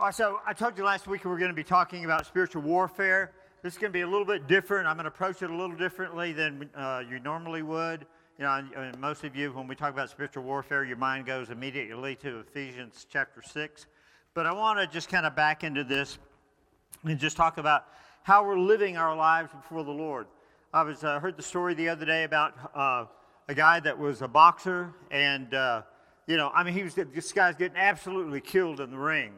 Uh, so I told you last week we were going to be talking about spiritual warfare. This is going to be a little bit different. I'm going to approach it a little differently than uh, you normally would. You know, most of you, when we talk about spiritual warfare, your mind goes immediately to Ephesians chapter 6. But I want to just kind of back into this and just talk about how we're living our lives before the Lord. I was uh, heard the story the other day about uh, a guy that was a boxer, and uh, you know, I mean, he was this guy's getting absolutely killed in the ring.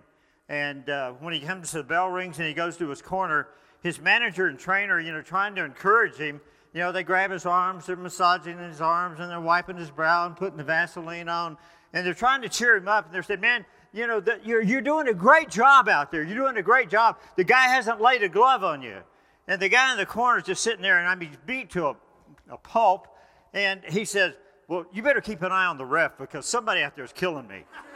And uh, when he comes to the bell rings and he goes to his corner, his manager and trainer, you know, trying to encourage him, you know, they grab his arms, they're massaging his arms, and they're wiping his brow and putting the Vaseline on, and they're trying to cheer him up. And they're saying, "Man, you know, the, you're you're doing a great job out there. You're doing a great job. The guy hasn't laid a glove on you." And the guy in the corner is just sitting there, and I mean, beat to a, a pulp. And he says, "Well, you better keep an eye on the ref because somebody out there is killing me."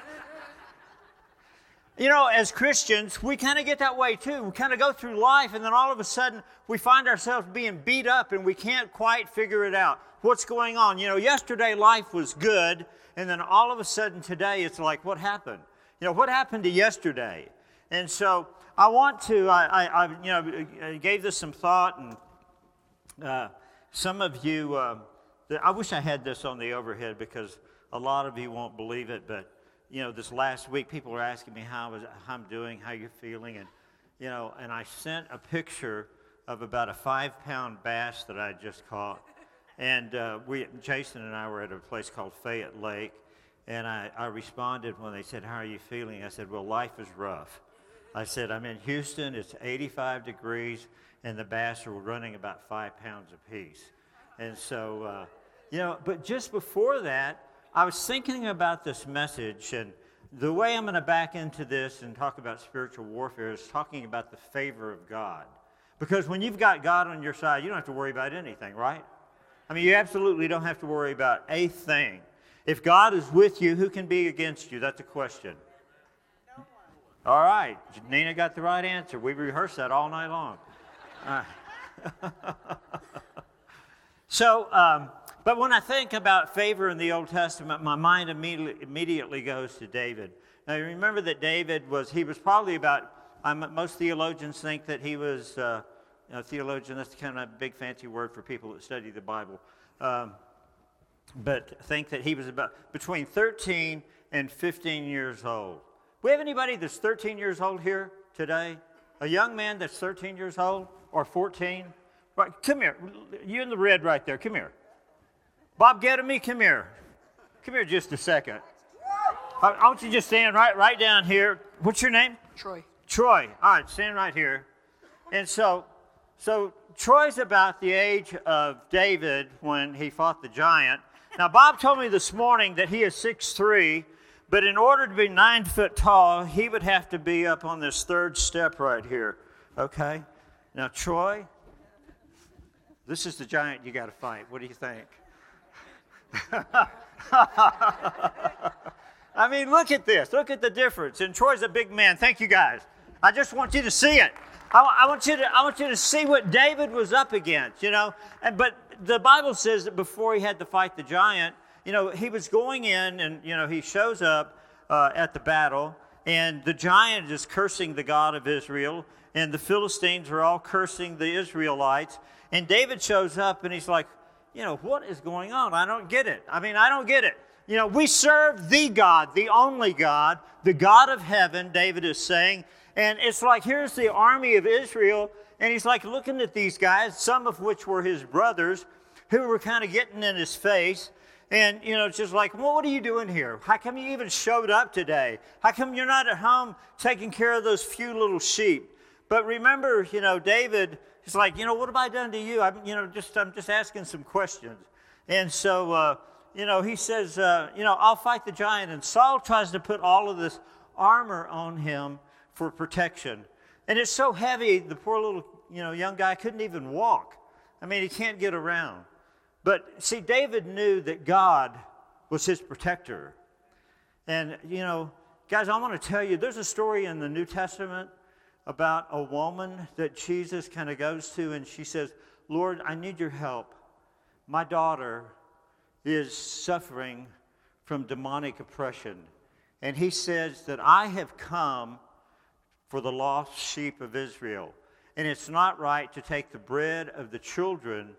You know, as Christians, we kind of get that way too. We kind of go through life, and then all of a sudden, we find ourselves being beat up, and we can't quite figure it out. What's going on? You know, yesterday life was good, and then all of a sudden today, it's like, what happened? You know, what happened to yesterday? And so, I want to, I, I, I you know, I gave this some thought, and uh, some of you, uh, I wish I had this on the overhead because a lot of you won't believe it, but you know, this last week, people were asking me how, was, how I'm doing, how you're feeling, and you know, and I sent a picture of about a five-pound bass that I just caught, and uh, we, Jason and I were at a place called Fayette Lake, and I, I responded when they said, "How are you feeling?" I said, "Well, life is rough." I said, "I'm in Houston. It's 85 degrees, and the bass are running about five pounds apiece." And so, uh, you know, but just before that, I was thinking about this message, and the way I'm going to back into this and talk about spiritual warfare is talking about the favor of God. Because when you've got God on your side, you don't have to worry about anything, right? I mean, you absolutely don't have to worry about a thing. If God is with you, who can be against you? That's a question. All right. Nina got the right answer. We rehearsed that all night long. so, um, but when I think about favor in the Old Testament, my mind immediately, immediately goes to David. Now, you remember that David was, he was probably about, most theologians think that he was, uh, know, theologian, that's kind of a big fancy word for people that study the Bible. Um, but think that he was about between 13 and 15 years old. We have anybody that's 13 years old here today? A young man that's 13 years old or 14? Right, come here. You in the red right there. Come here. Bob Gedemy, come here. Come here just a second. I, I want you to just stand right, right down here. What's your name? Troy. Troy. All right, stand right here. And so, so Troy's about the age of David when he fought the giant. Now, Bob told me this morning that he is six three, but in order to be nine foot tall, he would have to be up on this third step right here. Okay? Now, Troy, this is the giant you got to fight. What do you think? I mean, look at this. Look at the difference. And Troy's a big man. Thank you, guys. I just want you to see it. I, I, want you to, I want you to see what David was up against, you know. And, but the Bible says that before he had to fight the giant, you know, he was going in and, you know, he shows up uh, at the battle, and the giant is cursing the God of Israel, and the Philistines are all cursing the Israelites. And David shows up and he's like, you know, what is going on? I don't get it. I mean, I don't get it. You know, we serve the God, the only God, the God of heaven, David is saying. And it's like, here's the army of Israel. And he's like looking at these guys, some of which were his brothers, who were kind of getting in his face. And, you know, just like, well, what are you doing here? How come you even showed up today? How come you're not at home taking care of those few little sheep? But remember, you know, David He's like, you know, what have I done to you? I'm, you know, just I'm just asking some questions. And so, uh, you know, he says, uh, you know, I'll fight the giant. And Saul tries to put all of this armor on him for protection. And it's so heavy, the poor little, you know, young guy couldn't even walk. I mean, he can't get around. But see, David knew that God was his protector. And, you know, guys, I want to tell you, there's a story in the New Testament about a woman that Jesus kind of goes to and she says, Lord, I need your help. My daughter is suffering from demonic oppression. And he says that I have come for the lost sheep of Israel. And it's not right to take the bread of the children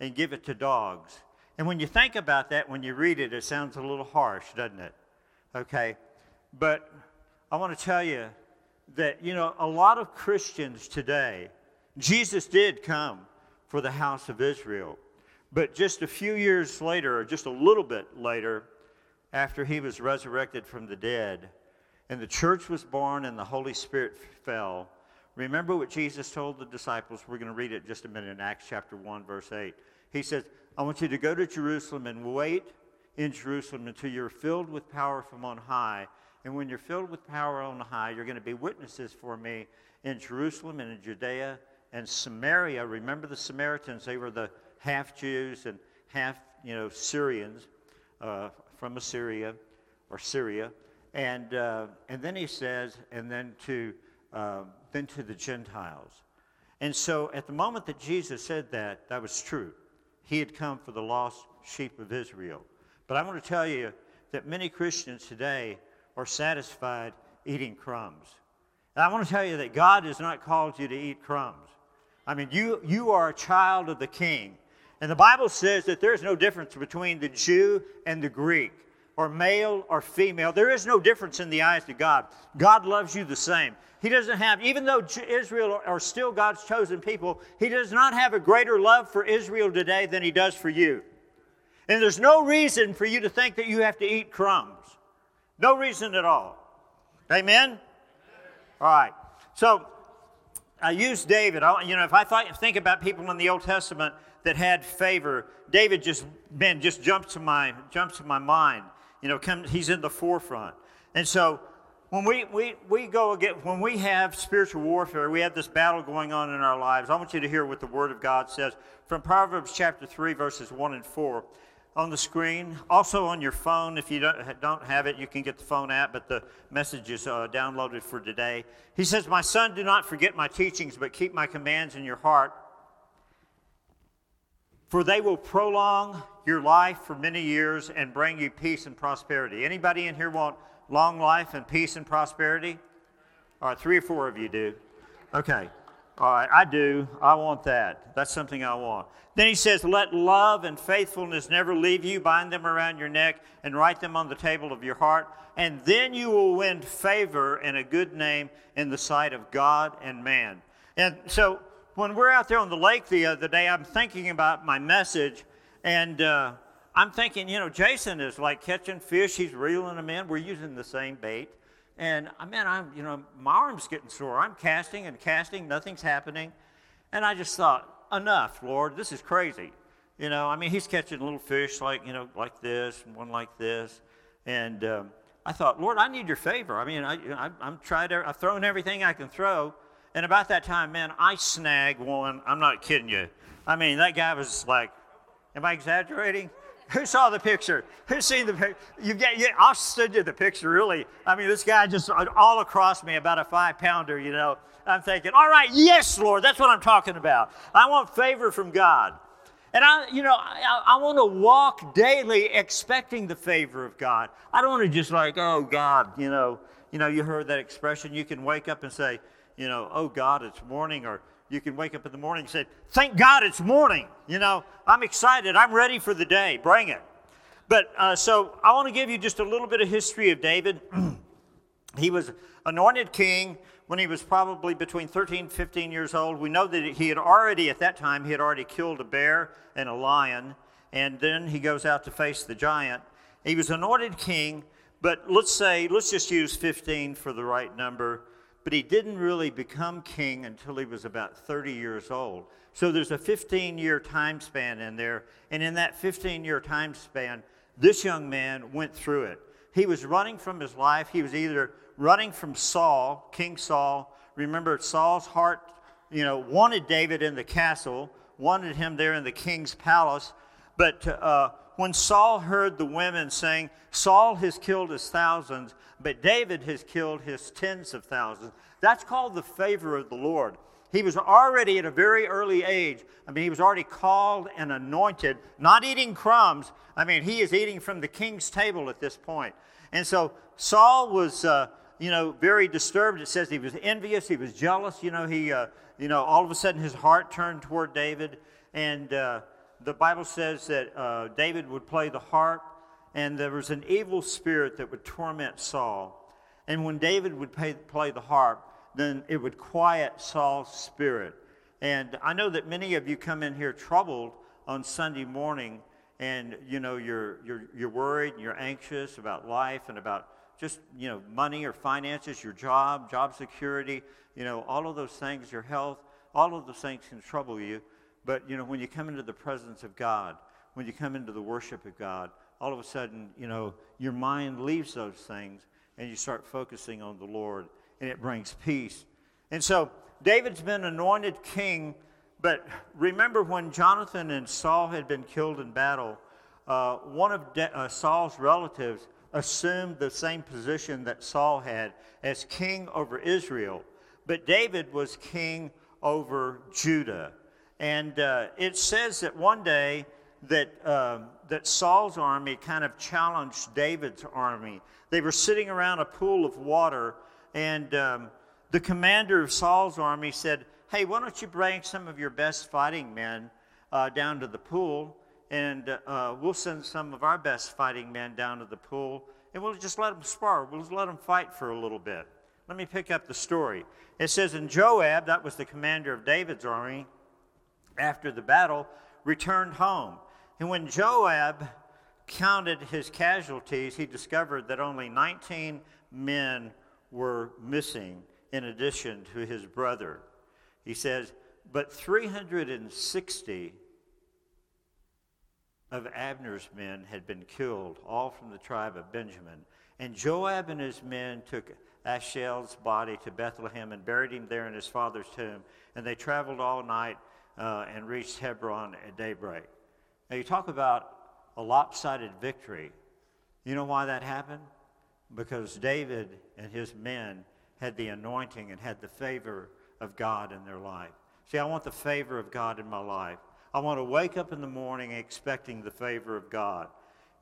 and give it to dogs. And when you think about that, when you read it, it sounds a little harsh, doesn't it? Okay. But I want to tell you that, you know, a lot of Christians today, Jesus did come for the house of Israel. But just a few years later, or just a little bit later, after he was resurrected from the dead, and the church was born and the Holy Spirit fell, remember what Jesus told the disciples? We're going to read it just a minute in Acts chapter 1, verse 8. He says, I want you to go to Jerusalem and wait in Jerusalem until you're filled with power from on high. And when you're filled with power on the high, you're going to be witnesses for me in Jerusalem and in Judea and Samaria. Remember the Samaritans, they were the half Jews and half, you know, Syrians uh, from Assyria or Syria. And, uh, and then he says, and then to, uh, then to the Gentiles. And so at the moment that Jesus said that, that was true. He had come for the lost sheep of Israel. But I want to tell you that many Christians today are satisfied eating crumbs. And I want to tell you that God has not called you to eat crumbs. I mean, you, you are a child of the king. And the Bible says that there's no difference between the Jew and the Greek, or male or female. There is no difference in the eyes of God. God loves you the same. He doesn't have, even though Israel are still God's chosen people, He does not have a greater love for Israel today than He does for you. And there's no reason for you to think that you have to eat crumbs. No reason at all. Amen? All right. So I use David. I, you know, if I th- think about people in the Old Testament that had favor, David just man just jumps to my jumps to my mind. You know, comes, he's in the forefront. And so when we, we, we go get when we have spiritual warfare, we have this battle going on in our lives. I want you to hear what the Word of God says from Proverbs chapter three, verses one and four on the screen. Also on your phone, if you don't, don't have it, you can get the phone app, but the message is uh, downloaded for today. He says, My son, do not forget my teachings, but keep my commands in your heart, for they will prolong your life for many years and bring you peace and prosperity. Anybody in here want long life and peace and prosperity? All right, three or four of you do. Okay. All right, I do. I want that. That's something I want. Then he says, Let love and faithfulness never leave you. Bind them around your neck and write them on the table of your heart. And then you will win favor and a good name in the sight of God and man. And so when we're out there on the lake the other day, I'm thinking about my message. And uh, I'm thinking, you know, Jason is like catching fish, he's reeling them in. We're using the same bait. And I mean, I'm, you know, my arm's getting sore. I'm casting and casting, nothing's happening. And I just thought, enough, Lord, this is crazy. You know, I mean, he's catching little fish like, you know, like this and one like this. And um, I thought, Lord, I need your favor. I mean, I, I, I'm tried, I've thrown everything I can throw. And about that time, man, I snagged one. I'm not kidding you. I mean, that guy was like, am I exaggerating? Who saw the picture? Who's seen the picture? You get, yeah, I'll send you the picture, really. I mean, this guy just uh, all across me, about a five pounder, you know. I'm thinking, all right, yes, Lord, that's what I'm talking about. I want favor from God. And I, you know, I, I want to walk daily expecting the favor of God. I don't want to just like, oh God, you know, you know, you heard that expression. You can wake up and say, you know, oh God, it's morning, or you can wake up in the morning and say, Thank God it's morning. You know, I'm excited. I'm ready for the day. Bring it. But uh, so I want to give you just a little bit of history of David. he was anointed king when he was probably between 13 and 15 years old. We know that he had already, at that time, he had already killed a bear and a lion. And then he goes out to face the giant. He was anointed king, but let's say, let's just use 15 for the right number but he didn't really become king until he was about 30 years old. So there's a 15 year time span in there. And in that 15 year time span, this young man went through it. He was running from his life. He was either running from Saul, King Saul. Remember, Saul's heart, you know, wanted David in the castle, wanted him there in the king's palace. But uh, when Saul heard the women saying, Saul has killed his thousands, but David has killed his tens of thousands, that's called the favor of the Lord. He was already at a very early age. I mean, he was already called and anointed, not eating crumbs. I mean, he is eating from the king's table at this point. And so Saul was, uh, you know, very disturbed. It says he was envious, he was jealous. You know, he, uh, you know, all of a sudden his heart turned toward David. And uh, the Bible says that uh, David would play the harp, and there was an evil spirit that would torment Saul. And when David would pay, play the harp, then it would quiet Saul's spirit. And I know that many of you come in here troubled on Sunday morning, and you know you're you're you're worried and you're anxious about life and about just you know money or finances, your job, job security, you know all of those things, your health, all of those things can trouble you. But you know when you come into the presence of God, when you come into the worship of God, all of a sudden you know your mind leaves those things and you start focusing on the Lord, and it brings peace. And so David's been anointed king, but remember when Jonathan and Saul had been killed in battle, uh, one of De- uh, Saul's relatives assumed the same position that Saul had as king over Israel, but David was king over Judah. And uh, it says that one day that, um, that Saul's army kind of challenged David's army. They were sitting around a pool of water, and um, the commander of Saul's army said, Hey, why don't you bring some of your best fighting men uh, down to the pool, and uh, we'll send some of our best fighting men down to the pool, and we'll just let them spar. We'll let them fight for a little bit. Let me pick up the story. It says, And Joab, that was the commander of David's army, after the battle, returned home. And when Joab counted his casualties, he discovered that only 19 men were missing in addition to his brother. He says, but 360 of Abner's men had been killed, all from the tribe of Benjamin. And Joab and his men took Asahel's body to Bethlehem and buried him there in his father's tomb. And they traveled all night uh, and reached Hebron at daybreak. Now, you talk about a lopsided victory. You know why that happened? Because David and his men had the anointing and had the favor of God in their life. See, I want the favor of God in my life. I want to wake up in the morning expecting the favor of God.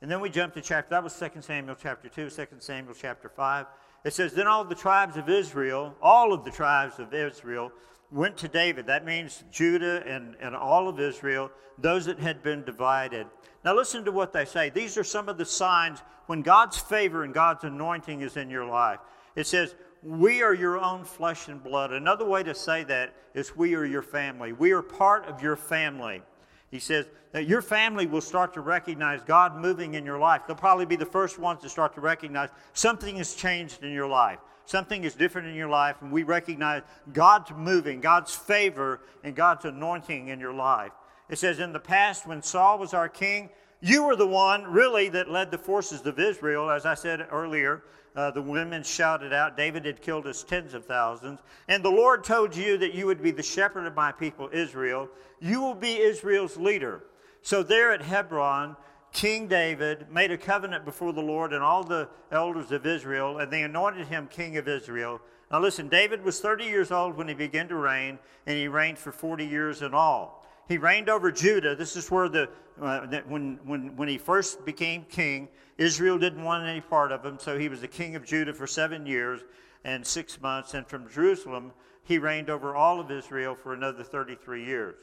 And then we jump to chapter, that was 2 Samuel chapter 2, 2 Samuel chapter 5. It says, Then all the tribes of Israel, all of the tribes of Israel, went to David. That means Judah and, and all of Israel, those that had been divided. Now, listen to what they say. These are some of the signs when God's favor and God's anointing is in your life. It says, we are your own flesh and blood. Another way to say that is we are your family. We are part of your family. He says that your family will start to recognize God moving in your life. They'll probably be the first ones to start to recognize something has changed in your life. Something is different in your life, and we recognize God's moving, God's favor, and God's anointing in your life. It says, In the past, when Saul was our king, you were the one really that led the forces of Israel, as I said earlier. Uh, the women shouted out, David had killed us tens of thousands. And the Lord told you that you would be the shepherd of my people, Israel. You will be Israel's leader. So there at Hebron, King David made a covenant before the Lord and all the elders of Israel, and they anointed him king of Israel. Now listen, David was 30 years old when he began to reign, and he reigned for 40 years in all. He reigned over Judah. This is where the uh, when when when he first became king, Israel didn't want any part of him, so he was the king of Judah for seven years and six months. And from Jerusalem, he reigned over all of Israel for another 33 years.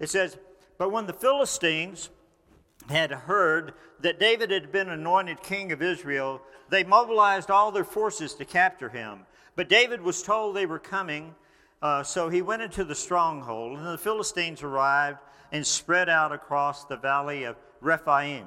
It says, But when the Philistines had heard that David had been anointed king of Israel, they mobilized all their forces to capture him. But David was told they were coming, uh, so he went into the stronghold, and the Philistines arrived and spread out across the valley of Rephaim.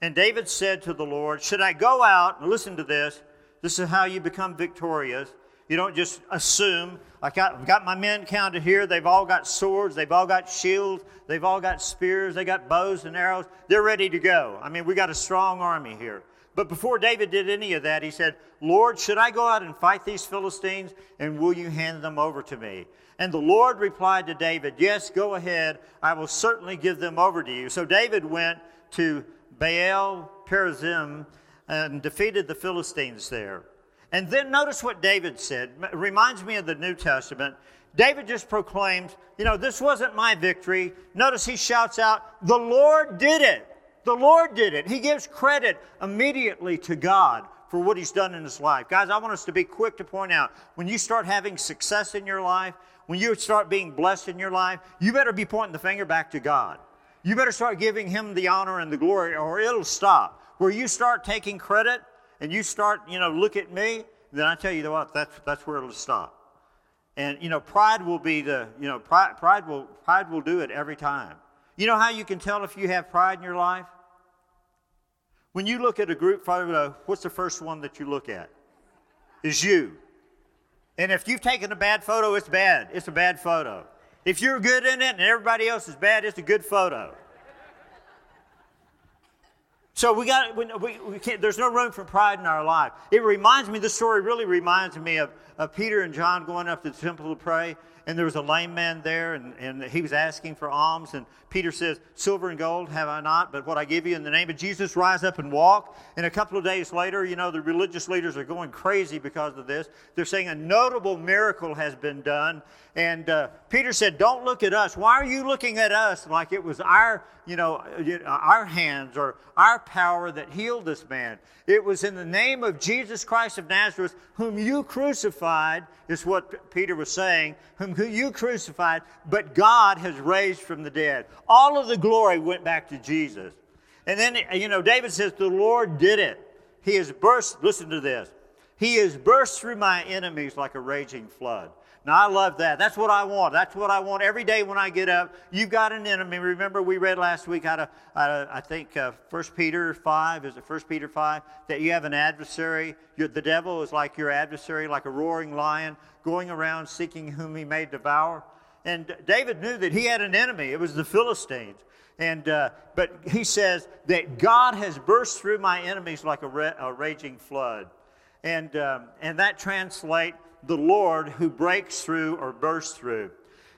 And David said to the Lord, Should I go out? And listen to this. This is how you become victorious. You don't just assume, got, I've got my men counted here. They've all got swords. They've all got shields. They've all got spears. They got bows and arrows. They're ready to go. I mean, we got a strong army here. But before David did any of that, he said, Lord, should I go out and fight these Philistines? And will you hand them over to me? And the Lord replied to David, Yes, go ahead. I will certainly give them over to you. So David went to Baal Perazim and defeated the Philistines there. And then notice what David said. It reminds me of the New Testament. David just proclaims, you know, this wasn't my victory. Notice he shouts out, the Lord did it. The Lord did it. He gives credit immediately to God for what he's done in his life. Guys, I want us to be quick to point out when you start having success in your life, when you start being blessed in your life, you better be pointing the finger back to God. You better start giving him the honor and the glory, or it'll stop. Where you start taking credit and you start, you know, look at me, then I tell you what, that's, that's where it'll stop. And, you know, pride will be the, you know, pride, pride, will, pride will do it every time. You know how you can tell if you have pride in your life? When you look at a group photo, what's the first one that you look at? Is you. And if you've taken a bad photo, it's bad. It's a bad photo. If you're good in it and everybody else is bad, it's a good photo. So we got we, we, can't, there's no room for pride in our life. It reminds me. This story really reminds me of, of Peter and John going up to the temple to pray, and there was a lame man there, and, and he was asking for alms. And Peter says, Silver and gold have I not, but what I give you in the name of Jesus, rise up and walk. And a couple of days later, you know, the religious leaders are going crazy because of this. They're saying a notable miracle has been done. And uh, Peter said, Don't look at us. Why are you looking at us like it was our, you know, our hands or our power that healed this man? It was in the name of Jesus Christ of Nazareth, whom you crucified, is what Peter was saying, whom you crucified, but God has raised from the dead. All of the glory went back to Jesus. And then, you know, David says, The Lord did it. He has burst, listen to this, He has burst through my enemies like a raging flood. Now, I love that. That's what I want. That's what I want every day when I get up. You've got an enemy. Remember, we read last week out of, out of I think, uh, 1 Peter 5. Is it 1 Peter 5? That you have an adversary. You're, the devil is like your adversary, like a roaring lion, going around seeking whom he may devour. And David knew that he had an enemy. It was the Philistines. And, uh, but he says that God has burst through my enemies like a, ra- a raging flood. And, um, and that translates the Lord who breaks through or bursts through.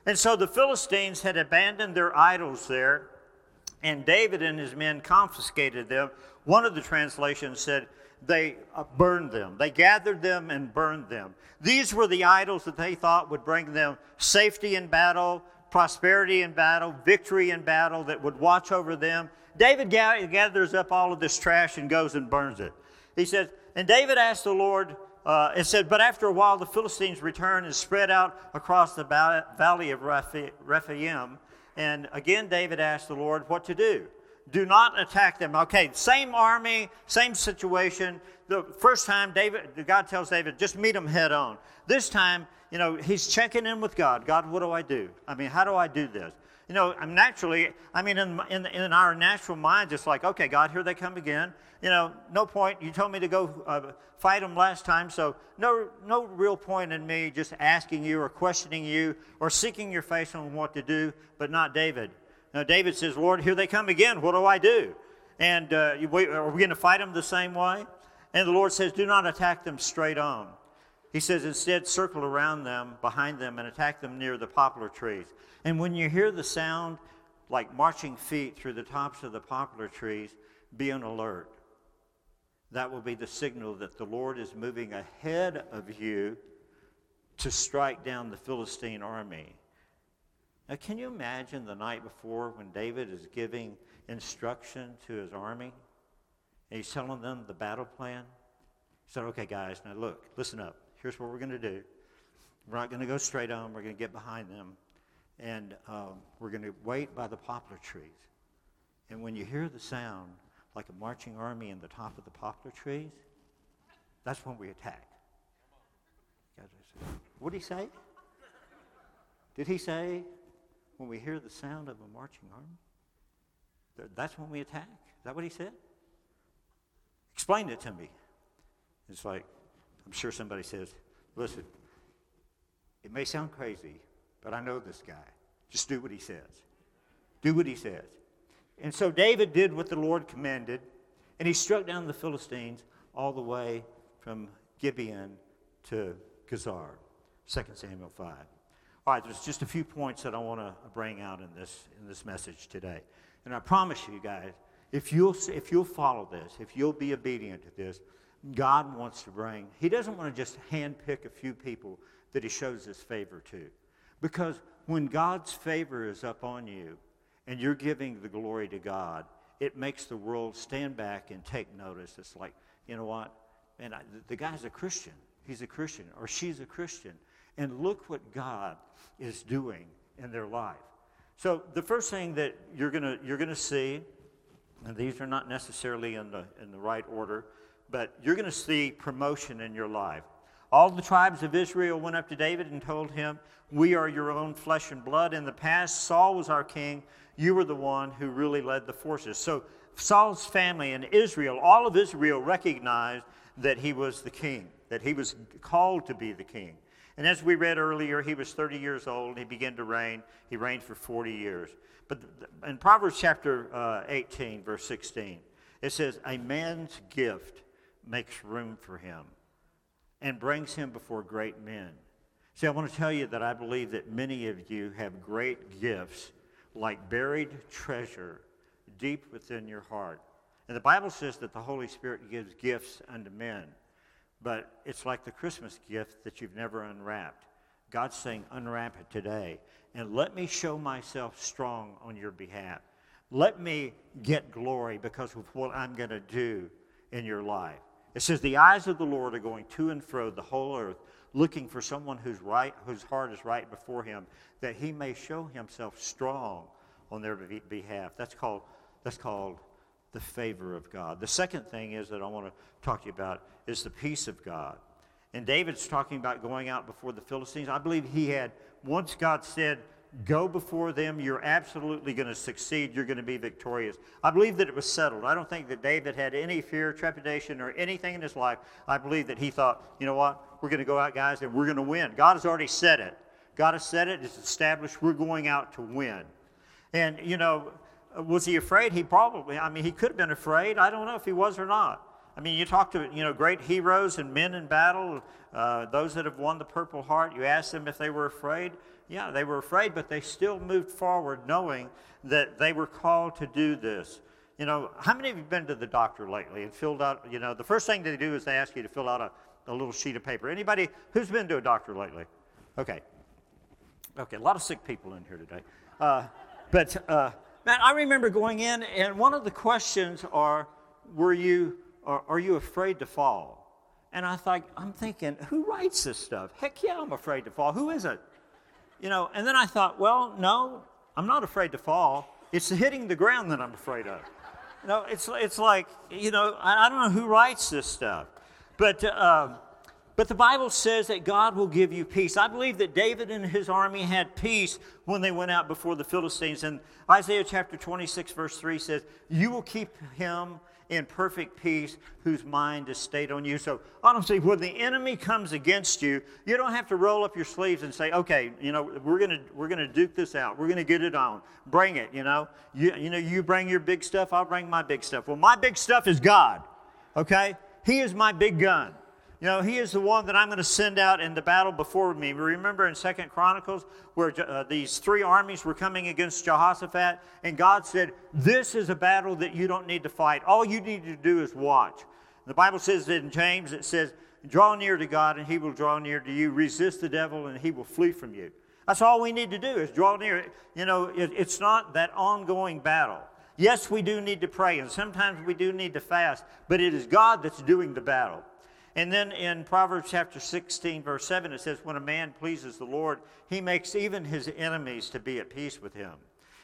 And so the Philistines had abandoned their idols there, and David and his men confiscated them. One of the translations said they uh, burned them, they gathered them and burned them. These were the idols that they thought would bring them safety in battle, prosperity in battle, victory in battle, that would watch over them. David gathers up all of this trash and goes and burns it. He says, and David asked the Lord, uh, it said, But after a while, the Philistines returned and spread out across the valley of Rephaim. And again, David asked the Lord what to do. Do not attack them. Okay, same army, same situation. The first time, David, God tells David, just meet them head on. This time, you know, he's checking in with God. God, what do I do? I mean, how do I do this? You know, I'm naturally, I mean, in, in, in our natural minds, it's like, okay, God, here they come again. You know, no point. You told me to go uh, fight them last time, so no, no real point in me just asking you or questioning you or seeking your face on what to do, but not David. Now, David says, Lord, here they come again. What do I do? And uh, are we going to fight them the same way? And the Lord says, do not attack them straight on. He says, instead, circle around them, behind them, and attack them near the poplar trees. And when you hear the sound like marching feet through the tops of the poplar trees, be on alert. That will be the signal that the Lord is moving ahead of you to strike down the Philistine army. Now, can you imagine the night before when David is giving instruction to his army? And he's telling them the battle plan? He said, Okay, guys, now look, listen up. Here's what we're going to do. We're not going to go straight on, we're going to get behind them and um, we're going to wait by the poplar trees. And when you hear the sound, like a marching army in the top of the poplar trees, that's when we attack. What did he say? Did he say, when we hear the sound of a marching army? That's when we attack? Is that what he said? Explain it to me. It's like, I'm sure somebody says, listen, it may sound crazy, but I know this guy. Just do what he says. Do what he says. And so David did what the Lord commanded, and he struck down the Philistines all the way from Gibeon to Gezer. 2 Samuel 5. All right, there's just a few points that I want to bring out in this, in this message today. And I promise you guys, if you'll, if you'll follow this, if you'll be obedient to this, God wants to bring, He doesn't want to just handpick a few people that He shows His favor to. Because when God's favor is up on you and you're giving the glory to God, it makes the world stand back and take notice. It's like, you know what? man, I, the guy's a Christian. He's a Christian, or she's a Christian. And look what God is doing in their life. So the first thing that you're gonna you're gonna see, and these are not necessarily in the in the right order, but you're gonna see promotion in your life. All the tribes of Israel went up to David and told him, We are your own flesh and blood. In the past, Saul was our king. You were the one who really led the forces. So Saul's family and Israel, all of Israel recognized that he was the king, that he was called to be the king. And as we read earlier, he was 30 years old. He began to reign. He reigned for 40 years. But in Proverbs chapter uh, 18, verse 16, it says, A man's gift makes room for him and brings him before great men. See, I want to tell you that I believe that many of you have great gifts like buried treasure deep within your heart. And the Bible says that the Holy Spirit gives gifts unto men, but it's like the Christmas gift that you've never unwrapped. God's saying, unwrap it today, and let me show myself strong on your behalf. Let me get glory because of what I'm going to do in your life. It says, The eyes of the Lord are going to and fro the whole earth, looking for someone whose, right, whose heart is right before him, that he may show himself strong on their behalf. That's called, that's called the favor of God. The second thing is that I want to talk to you about is the peace of God. And David's talking about going out before the Philistines. I believe he had, once God said, Go before them, you're absolutely going to succeed, you're going to be victorious. I believe that it was settled. I don't think that David had any fear, trepidation, or anything in his life. I believe that he thought, you know what, we're going to go out, guys, and we're going to win. God has already said it. God has said it, it's established, we're going out to win. And, you know, was he afraid? He probably, I mean, he could have been afraid. I don't know if he was or not. I mean, you talk to, you know, great heroes and men in battle, uh, those that have won the Purple Heart, you ask them if they were afraid. Yeah, they were afraid, but they still moved forward knowing that they were called to do this. You know, how many of you been to the doctor lately and filled out, you know, the first thing they do is they ask you to fill out a, a little sheet of paper. Anybody who's been to a doctor lately? Okay. Okay, a lot of sick people in here today. Uh, but, uh, Man, I remember going in, and one of the questions are, were you, are, are you afraid to fall? And I thought, I'm thinking, who writes this stuff? Heck yeah, I'm afraid to fall. Who is it? You know, and then I thought, well, no, I'm not afraid to fall. It's hitting the ground that I'm afraid of. You know, it's, it's like, you know, I, I don't know who writes this stuff. But, uh, but the Bible says that God will give you peace. I believe that David and his army had peace when they went out before the Philistines. And Isaiah chapter 26, verse 3 says, You will keep him in perfect peace whose mind is stayed on you. So honestly, when the enemy comes against you, you don't have to roll up your sleeves and say, okay, you know, we're gonna we're gonna duke this out. We're gonna get it on. Bring it, you know. You you know, you bring your big stuff, I'll bring my big stuff. Well, my big stuff is God. Okay? He is my big gun. You know, he is the one that I'm going to send out in the battle before me. Remember in Second Chronicles where uh, these three armies were coming against Jehoshaphat, and God said, This is a battle that you don't need to fight. All you need to do is watch. The Bible says in James, it says, Draw near to God, and he will draw near to you. Resist the devil, and he will flee from you. That's all we need to do is draw near. You know, it, it's not that ongoing battle. Yes, we do need to pray, and sometimes we do need to fast, but it is God that's doing the battle. And then in Proverbs chapter 16, verse 7, it says, When a man pleases the Lord, he makes even his enemies to be at peace with him.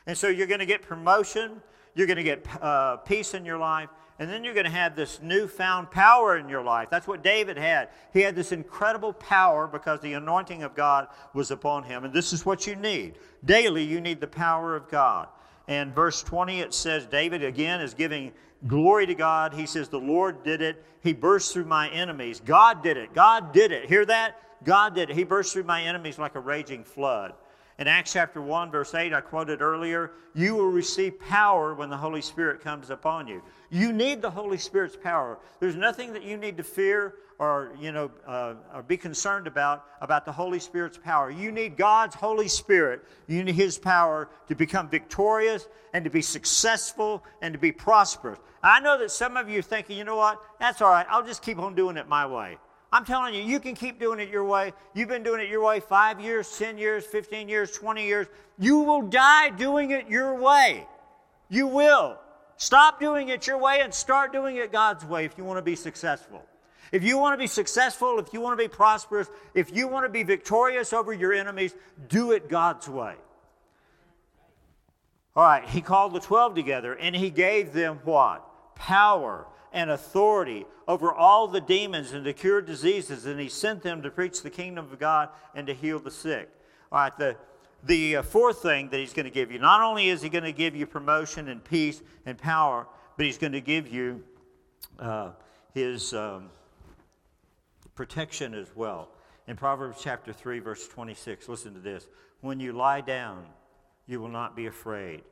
And so you're going to get promotion, you're going to get uh, peace in your life, and then you're going to have this newfound power in your life. That's what David had. He had this incredible power because the anointing of God was upon him. And this is what you need. Daily, you need the power of God. And verse 20, it says, David again is giving glory to God. He says, The Lord did it. He burst through my enemies. God did it. God did it. Hear that? God did it. He burst through my enemies like a raging flood. In Acts chapter 1, verse 8, I quoted earlier, you will receive power when the Holy Spirit comes upon you. You need the Holy Spirit's power. There's nothing that you need to fear or, you know, uh, or be concerned about about the Holy Spirit's power. You need God's Holy Spirit. You need His power to become victorious and to be successful and to be prosperous. I know that some of you are thinking, you know what? That's all right. I'll just keep on doing it my way. I'm telling you, you can keep doing it your way. You've been doing it your way five years, 10 years, 15 years, 20 years. You will die doing it your way. You will. Stop doing it your way and start doing it God's way if you want to be successful. If you want to be successful, if you want to be prosperous, if you want to be victorious over your enemies, do it God's way. All right, he called the 12 together and he gave them what? Power and authority over all the demons and to cure diseases, and he sent them to preach the kingdom of God and to heal the sick. All right, the, the uh, fourth thing that he's going to give you not only is he going to give you promotion and peace and power, but he's going to give you uh, his um, protection as well. In Proverbs chapter 3, verse 26, listen to this. When you lie down, you will not be afraid.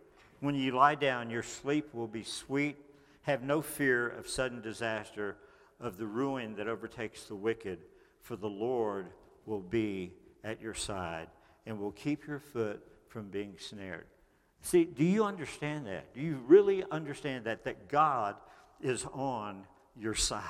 When you lie down, your sleep will be sweet. Have no fear of sudden disaster, of the ruin that overtakes the wicked, for the Lord will be at your side and will keep your foot from being snared. See, do you understand that? Do you really understand that? That God is on your side.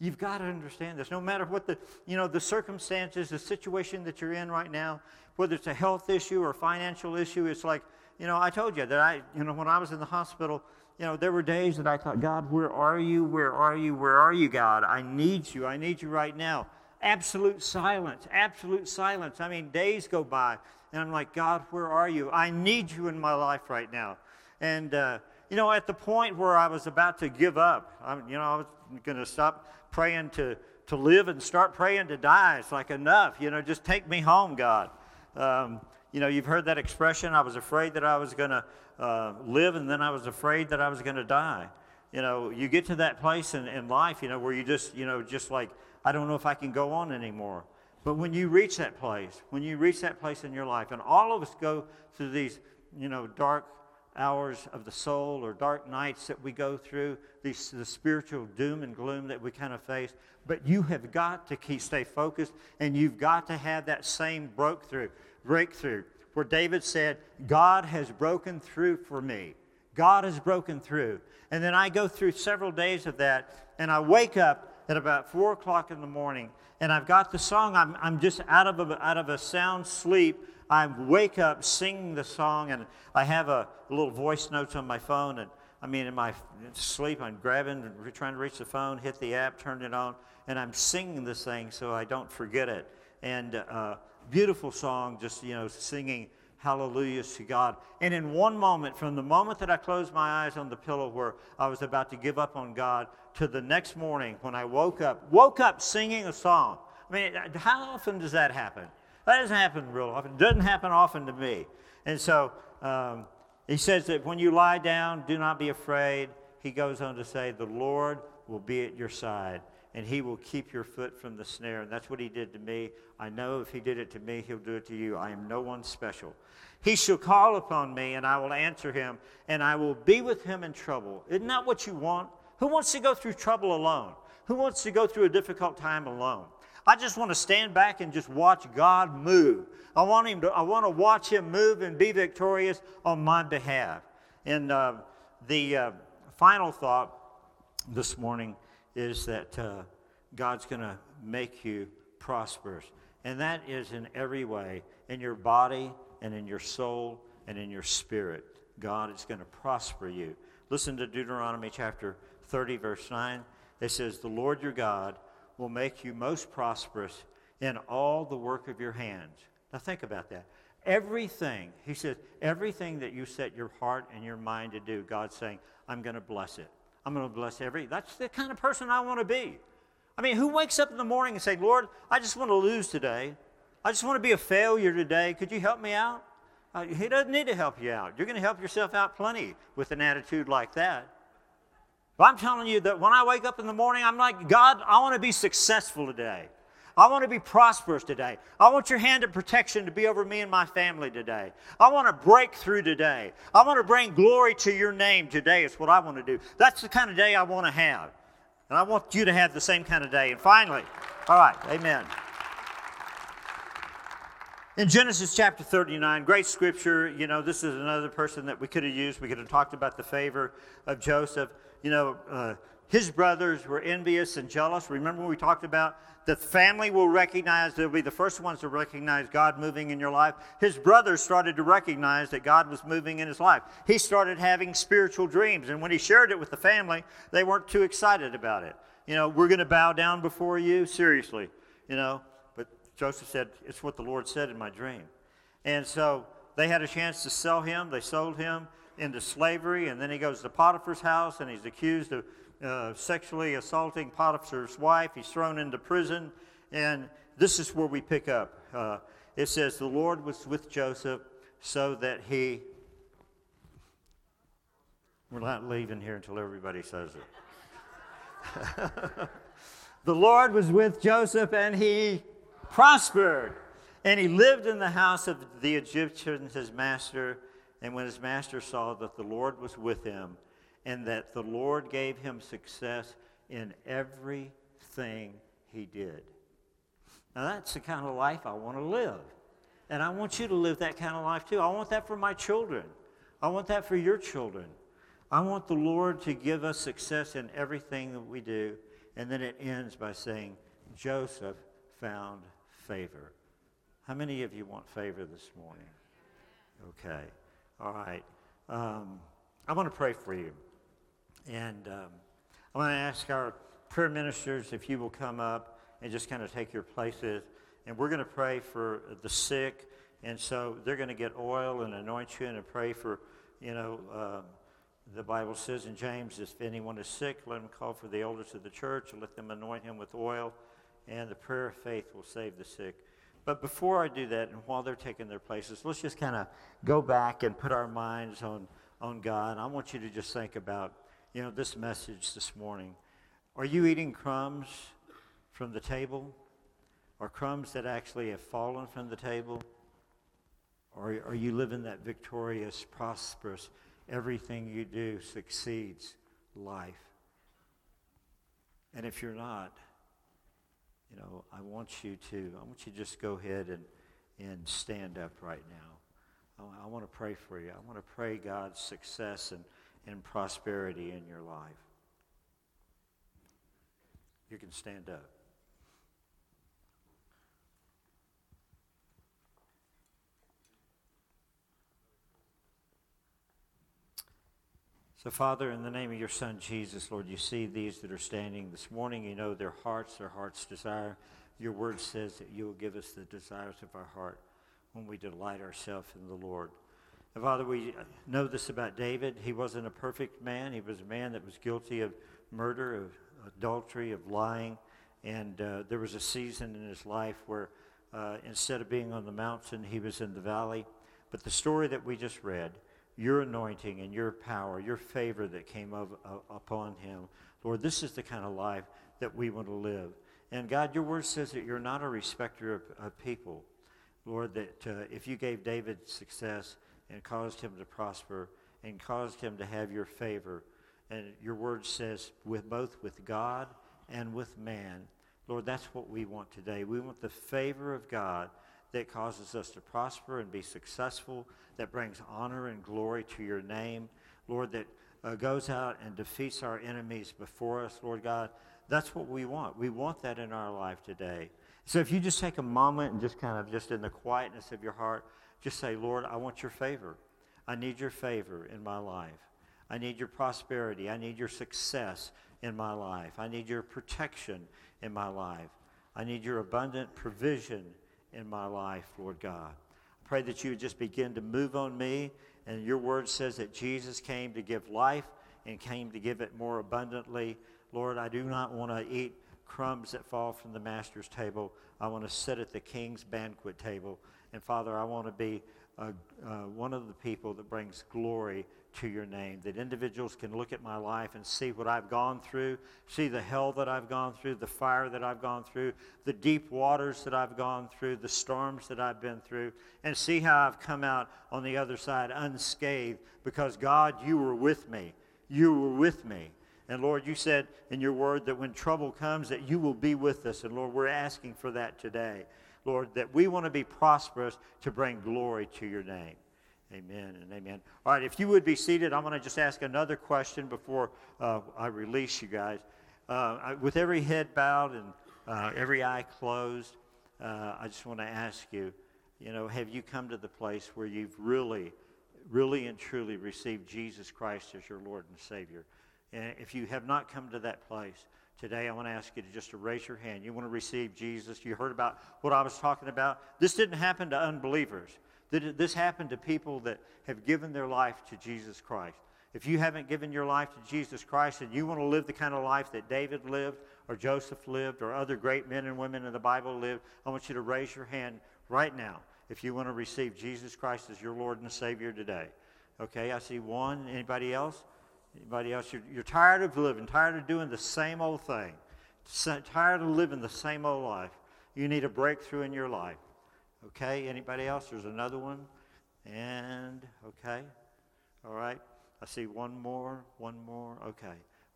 You've got to understand this. No matter what the, you know, the circumstances, the situation that you're in right now, whether it's a health issue or financial issue, it's like, you know, I told you that I, you know, when I was in the hospital, you know, there were days that I thought, God, where are you? Where are you? Where are you, God? I need you. I need you right now. Absolute silence, absolute silence. I mean, days go by, and I'm like, God, where are you? I need you in my life right now. And, uh, you know, at the point where I was about to give up, I'm, you know, I was going to stop praying to, to live and start praying to die. It's like, enough, you know, just take me home, God. Um, you know, you've heard that expression, I was afraid that I was going to uh, live and then I was afraid that I was going to die. You know, you get to that place in, in life, you know, where you just, you know, just like, I don't know if I can go on anymore. But when you reach that place, when you reach that place in your life, and all of us go through these, you know, dark hours of the soul or dark nights that we go through, these, the spiritual doom and gloom that we kind of face. But you have got to keep, stay focused, and you've got to have that same breakthrough, breakthrough, where David said, God has broken through for me. God has broken through. And then I go through several days of that, and I wake up at about 4 o'clock in the morning, and I've got the song. I'm, I'm just out of, a, out of a sound sleep I wake up singing the song, and I have a little voice notes on my phone. And I mean, in my sleep, I'm grabbing, trying to reach the phone, hit the app, turn it on, and I'm singing this thing so I don't forget it. And uh, beautiful song, just you know, singing hallelujahs to God. And in one moment, from the moment that I closed my eyes on the pillow where I was about to give up on God, to the next morning when I woke up, woke up singing a song. I mean, how often does that happen? That doesn't happen real often. It doesn't happen often to me. And so um, he says that when you lie down, do not be afraid. He goes on to say, The Lord will be at your side and he will keep your foot from the snare. And that's what he did to me. I know if he did it to me, he'll do it to you. I am no one special. He shall call upon me, and I will answer him, and I will be with him in trouble. Isn't that what you want? Who wants to go through trouble alone? Who wants to go through a difficult time alone? I just want to stand back and just watch God move. I want him to, I want to watch him move and be victorious on my behalf. And uh, the uh, final thought this morning is that uh, God's going to make you prosperous. And that is in every way in your body and in your soul and in your spirit. God is going to prosper you. Listen to Deuteronomy chapter 30, verse 9. It says, The Lord your God will make you most prosperous in all the work of your hands. Now, think about that. Everything, he says, everything that you set your heart and your mind to do, God's saying, I'm going to bless it. I'm going to bless every. That's the kind of person I want to be. I mean, who wakes up in the morning and say, Lord, I just want to lose today. I just want to be a failure today. Could you help me out? Uh, he doesn't need to help you out. You're going to help yourself out plenty with an attitude like that. But I'm telling you that when I wake up in the morning, I'm like, God, I want to be successful today. I want to be prosperous today. I want your hand of protection to be over me and my family today. I want to break through today. I want to bring glory to your name today. It's what I want to do. That's the kind of day I want to have. And I want you to have the same kind of day. And finally, all right, amen. In Genesis chapter 39, great scripture. You know, this is another person that we could have used. We could have talked about the favor of Joseph you know, uh, his brothers were envious and jealous. Remember when we talked about the family will recognize, they'll be the first ones to recognize God moving in your life. His brothers started to recognize that God was moving in his life. He started having spiritual dreams, and when he shared it with the family, they weren't too excited about it. you know, we're going to bow down before you? Seriously, you know. But Joseph said, It's what the Lord said in my dream. And so they had a chance to sell him. They sold him into slavery, and then he goes to Potiphar's house and he's accused of uh, sexually assaulting Potiphar's wife. He's thrown into prison, and this is where we pick up. Uh, it says, The Lord was with Joseph so that he. We're not leaving here until everybody says it. the Lord was with Joseph, and he prospered. And he lived in the house of the Egyptian, his master. And when his master saw that the Lord was with him, and that the Lord gave him success in everything he did. Now, that's the kind of life I want to live. And I want you to live that kind of life too. I want that for my children. I want that for your children. I want the Lord to give us success in everything that we do. And then it ends by saying, Joseph found favor. How many of you want favor this morning? Okay. All right. Um, I want to pray for you. And um, I want to ask our prayer ministers if you will come up and just kind of take your places. And we're going to pray for the sick. And so they're going to get oil and anoint you and pray for, you know, um, the Bible says in James, if anyone is sick, let him call for the elders of the church and let them anoint him with oil. And the prayer of faith will save the sick. But before I do that, and while they're taking their places, let's just kind of go back and put our minds on, on God. I want you to just think about, you know, this message this morning. Are you eating crumbs from the table? Or crumbs that actually have fallen from the table? Or are you living that victorious, prosperous, everything you do succeeds life? And if you're not, you know, I want you to, I want you to just go ahead and, and stand up right now. I, I want to pray for you. I want to pray God's success and, and prosperity in your life. You can stand up. So, Father, in the name of your Son, Jesus, Lord, you see these that are standing this morning. You know their hearts, their heart's desire. Your word says that you will give us the desires of our heart when we delight ourselves in the Lord. And Father, we know this about David. He wasn't a perfect man. He was a man that was guilty of murder, of adultery, of lying. And uh, there was a season in his life where uh, instead of being on the mountain, he was in the valley. But the story that we just read, your anointing and your power, your favor that came of, uh, upon him. Lord, this is the kind of life that we want to live. And God, your word says that you're not a respecter of, of people. Lord, that uh, if you gave David success and caused him to prosper and caused him to have your favor, and your word says with both with God and with man, Lord, that's what we want today. We want the favor of God that causes us to prosper and be successful, that brings honor and glory to your name. Lord, that uh, goes out and defeats our enemies before us, Lord God. That's what we want. We want that in our life today. So if you just take a moment and just kind of, just in the quietness of your heart, just say, Lord, I want your favor. I need your favor in my life. I need your prosperity. I need your success in my life. I need your protection in my life. I need your abundant provision in my life, Lord God. I pray that you would just begin to move on me. And your word says that Jesus came to give life and came to give it more abundantly. Lord, I do not want to eat crumbs that fall from the master's table. I want to sit at the king's banquet table. And Father, I want to be uh, one of the people that brings glory to your name. That individuals can look at my life and see what I've gone through, see the hell that I've gone through, the fire that I've gone through, the deep waters that I've gone through, the storms that I've been through, and see how I've come out on the other side unscathed because God, you were with me. You were with me. And Lord, you said in your word that when trouble comes, that you will be with us. And Lord, we're asking for that today. Lord, that we want to be prosperous to bring glory to your name. Amen and amen. All right, if you would be seated, I'm going to just ask another question before uh, I release you guys. Uh, with every head bowed and uh, every eye closed, uh, I just want to ask you, you know, have you come to the place where you've really, really and truly received Jesus Christ as your Lord and Savior? And if you have not come to that place, today, I want to ask you to just to raise your hand. You want to receive Jesus. You heard about what I was talking about. This didn't happen to unbelievers. This happened to people that have given their life to Jesus Christ. If you haven't given your life to Jesus Christ and you want to live the kind of life that David lived or Joseph lived or other great men and women in the Bible lived, I want you to raise your hand right now if you want to receive Jesus Christ as your Lord and Savior today. Okay, I see one. Anybody else? Anybody else? You're, you're tired of living, tired of doing the same old thing, tired of living the same old life. You need a breakthrough in your life. Okay, anybody else? There's another one. And, okay, all right. I see one more, one more. Okay.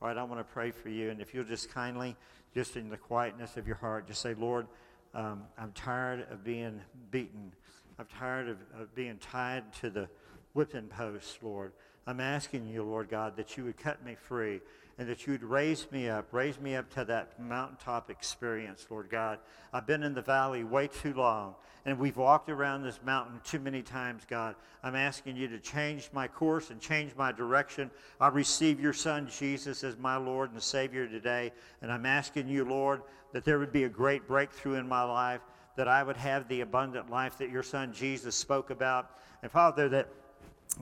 All right, I want to pray for you. And if you'll just kindly, just in the quietness of your heart, just say, Lord, um, I'm tired of being beaten. I'm tired of, of being tied to the whipping post, Lord. I'm asking you, Lord God, that you would cut me free and that you would raise me up, raise me up to that mountaintop experience, Lord God. I've been in the valley way too long, and we've walked around this mountain too many times, God. I'm asking you to change my course and change my direction. I receive your Son, Jesus, as my Lord and Savior today, and I'm asking you, Lord, that there would be a great breakthrough in my life, that I would have the abundant life that your Son, Jesus, spoke about. And Father, that,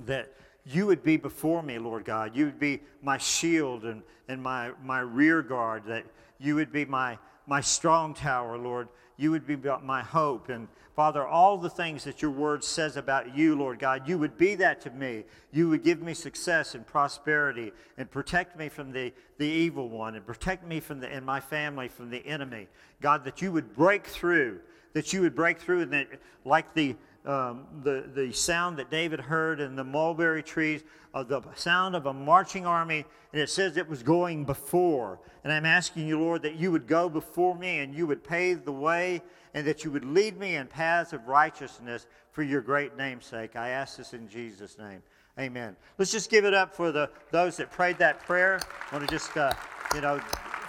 that you would be before me, Lord God. You would be my shield and, and my, my rear guard, that you would be my, my strong tower, Lord. You would be my hope. And Father, all the things that your word says about you, Lord God, you would be that to me. You would give me success and prosperity and protect me from the, the evil one and protect me from the, and my family from the enemy. God, that you would break through, that you would break through, and that like the um, the, the sound that David heard in the mulberry trees, of the sound of a marching army, and it says it was going before. And I'm asking you, Lord, that you would go before me and you would pave the way and that you would lead me in paths of righteousness for your great name's sake. I ask this in Jesus' name. Amen. Let's just give it up for the those that prayed that prayer. I want to just, uh, you know,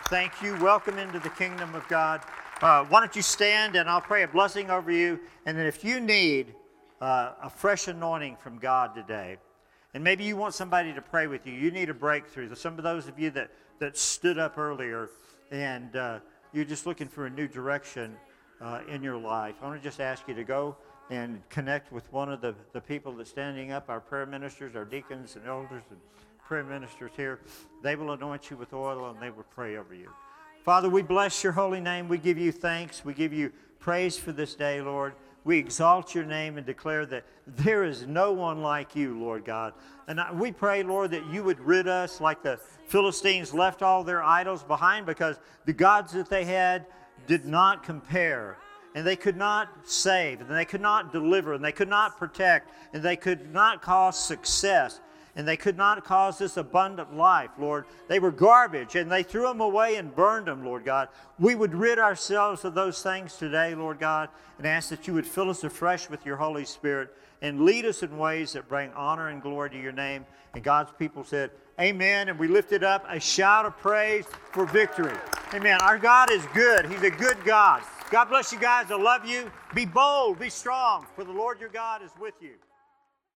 thank you. Welcome into the kingdom of God. Uh, why don't you stand and I'll pray a blessing over you. And then if you need uh, a fresh anointing from God today, and maybe you want somebody to pray with you, you need a breakthrough. Some of those of you that, that stood up earlier and uh, you're just looking for a new direction uh, in your life, I want to just ask you to go and connect with one of the, the people that's standing up, our prayer ministers, our deacons and elders and prayer ministers here. They will anoint you with oil and they will pray over you. Father, we bless your holy name. We give you thanks. We give you praise for this day, Lord. We exalt your name and declare that there is no one like you, Lord God. And we pray, Lord, that you would rid us like the Philistines left all their idols behind because the gods that they had did not compare. And they could not save, and they could not deliver, and they could not protect, and they could not cause success and they could not cause this abundant life, Lord. They were garbage, and they threw them away and burned them, Lord God. We would rid ourselves of those things today, Lord God, and ask that you would fill us afresh with your Holy Spirit and lead us in ways that bring honor and glory to your name. And God's people said, Amen. And we lifted up a shout of praise for victory. Amen. Our God is good. He's a good God. God bless you guys. I love you. Be bold, be strong, for the Lord your God is with you.